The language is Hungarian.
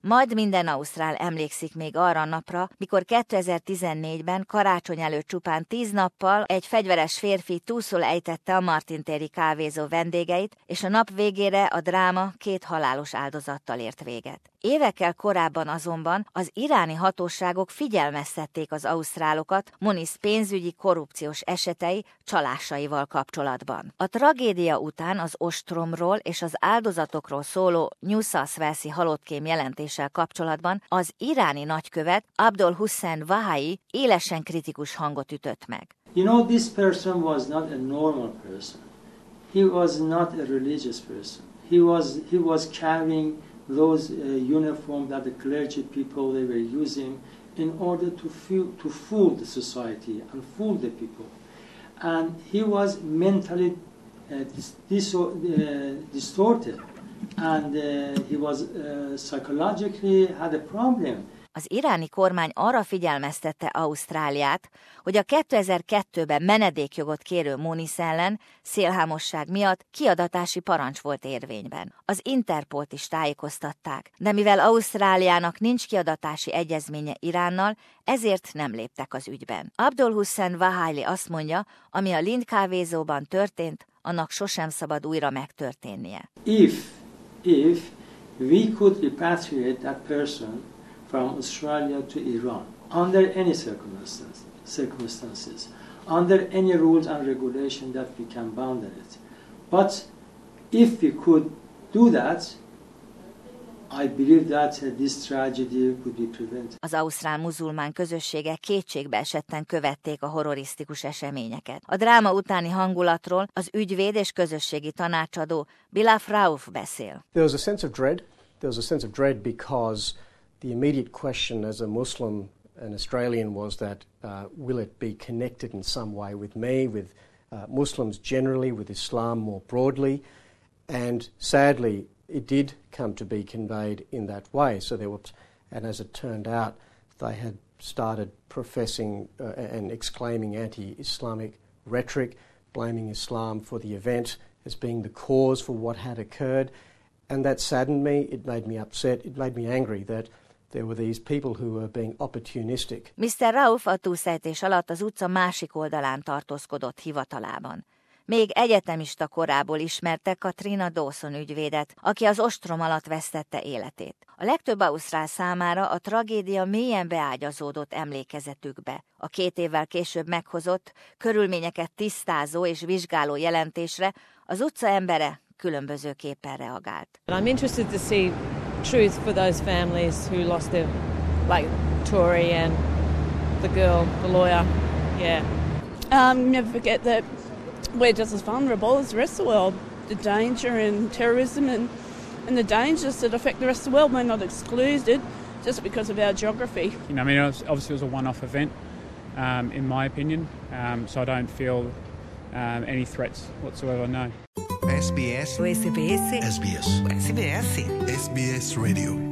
Majd minden ausztrál emlékszik még arra a napra, mikor 2014-ben karácsony előtt csupán tíz nappal egy fegyveres férfi túlszul ejtette a Martin téri kávézó vendégeit, és a nap végére a dráma két halálos áldozattal ért véget. Évekkel korábban azonban az iráni hatóságok figyelmeztették az ausztrálokat Moniz pénzügyi korrupciós esetei csalásaival kapcsolatban. A tragédia után az ostromról és az áldozatokról szóló New South Wales-i halottkém jelentéssel kapcsolatban az iráni nagykövet Abdul Hussein Vahai élesen kritikus hangot ütött meg. You know, this person was not a normal person. He was not a religious person. He was, he was carrying those uh, uniforms that the clergy people they were using in order to, fool, to fool the society and fool the people. And he was mentally uh, dis, dis, uh, distorted and uh, he was uh, psychologically had a problem. Az iráni kormány arra figyelmeztette Ausztráliát, hogy a 2002-ben menedékjogot kérő Mónisz ellen szélhámosság miatt kiadatási parancs volt érvényben. Az Interpolt is tájékoztatták, de mivel Ausztráliának nincs kiadatási egyezménye Iránnal, ezért nem léptek az ügyben. Abdul Hussein Wahaili azt mondja, ami a Lind kávézóban történt, annak sosem szabad újra megtörténnie. If, if we could repatriate that person from Australia to Iran under any circumstances, circumstances, under any rules and regulation that we can bound it. But if we could do that, Az ausztrál muzulmán közösségek kétségbe esetten követték a horrorisztikus eseményeket. A dráma utáni hangulatról az ügyvéd és közösségi tanácsadó Bilaf Rauf beszél. There was a sense of dread. There was a sense of dread because the immediate question as a Muslim, an Australian, was that uh, will it be connected in some way with me, with uh, Muslims generally, with Islam more broadly? And sadly, it did come to be conveyed in that way. So there was, and as it turned out, they had started professing uh, and exclaiming anti-Islamic rhetoric, blaming Islam for the event as being the cause for what had occurred. And that saddened me, it made me upset, it made me angry that there were these people who were being opportunistic. Mr. Rauf a túlszejtés alatt az utca másik oldalán tartózkodott hivatalában. Még egyetemista korából ismerte Katrina Dawson ügyvédet, aki az ostrom alatt vesztette életét. A legtöbb ausztrál számára a tragédia mélyen beágyazódott emlékezetükbe. A két évvel később meghozott, körülményeket tisztázó és vizsgáló jelentésre az utca embere különbözőképpen reagált. I'm interested to see truth for those families who lost their, like Tori and the girl, the lawyer. Yeah. Um, never forget that we're just as vulnerable as the rest of the world. The danger and terrorism and, and the dangers that affect the rest of the world, we're not excluded just because of our geography. You know, I mean, obviously it was a one-off event, um, in my opinion, um, so I don't feel um, any threats whatsoever, no. SBS SBS SBS SBS SBS Radio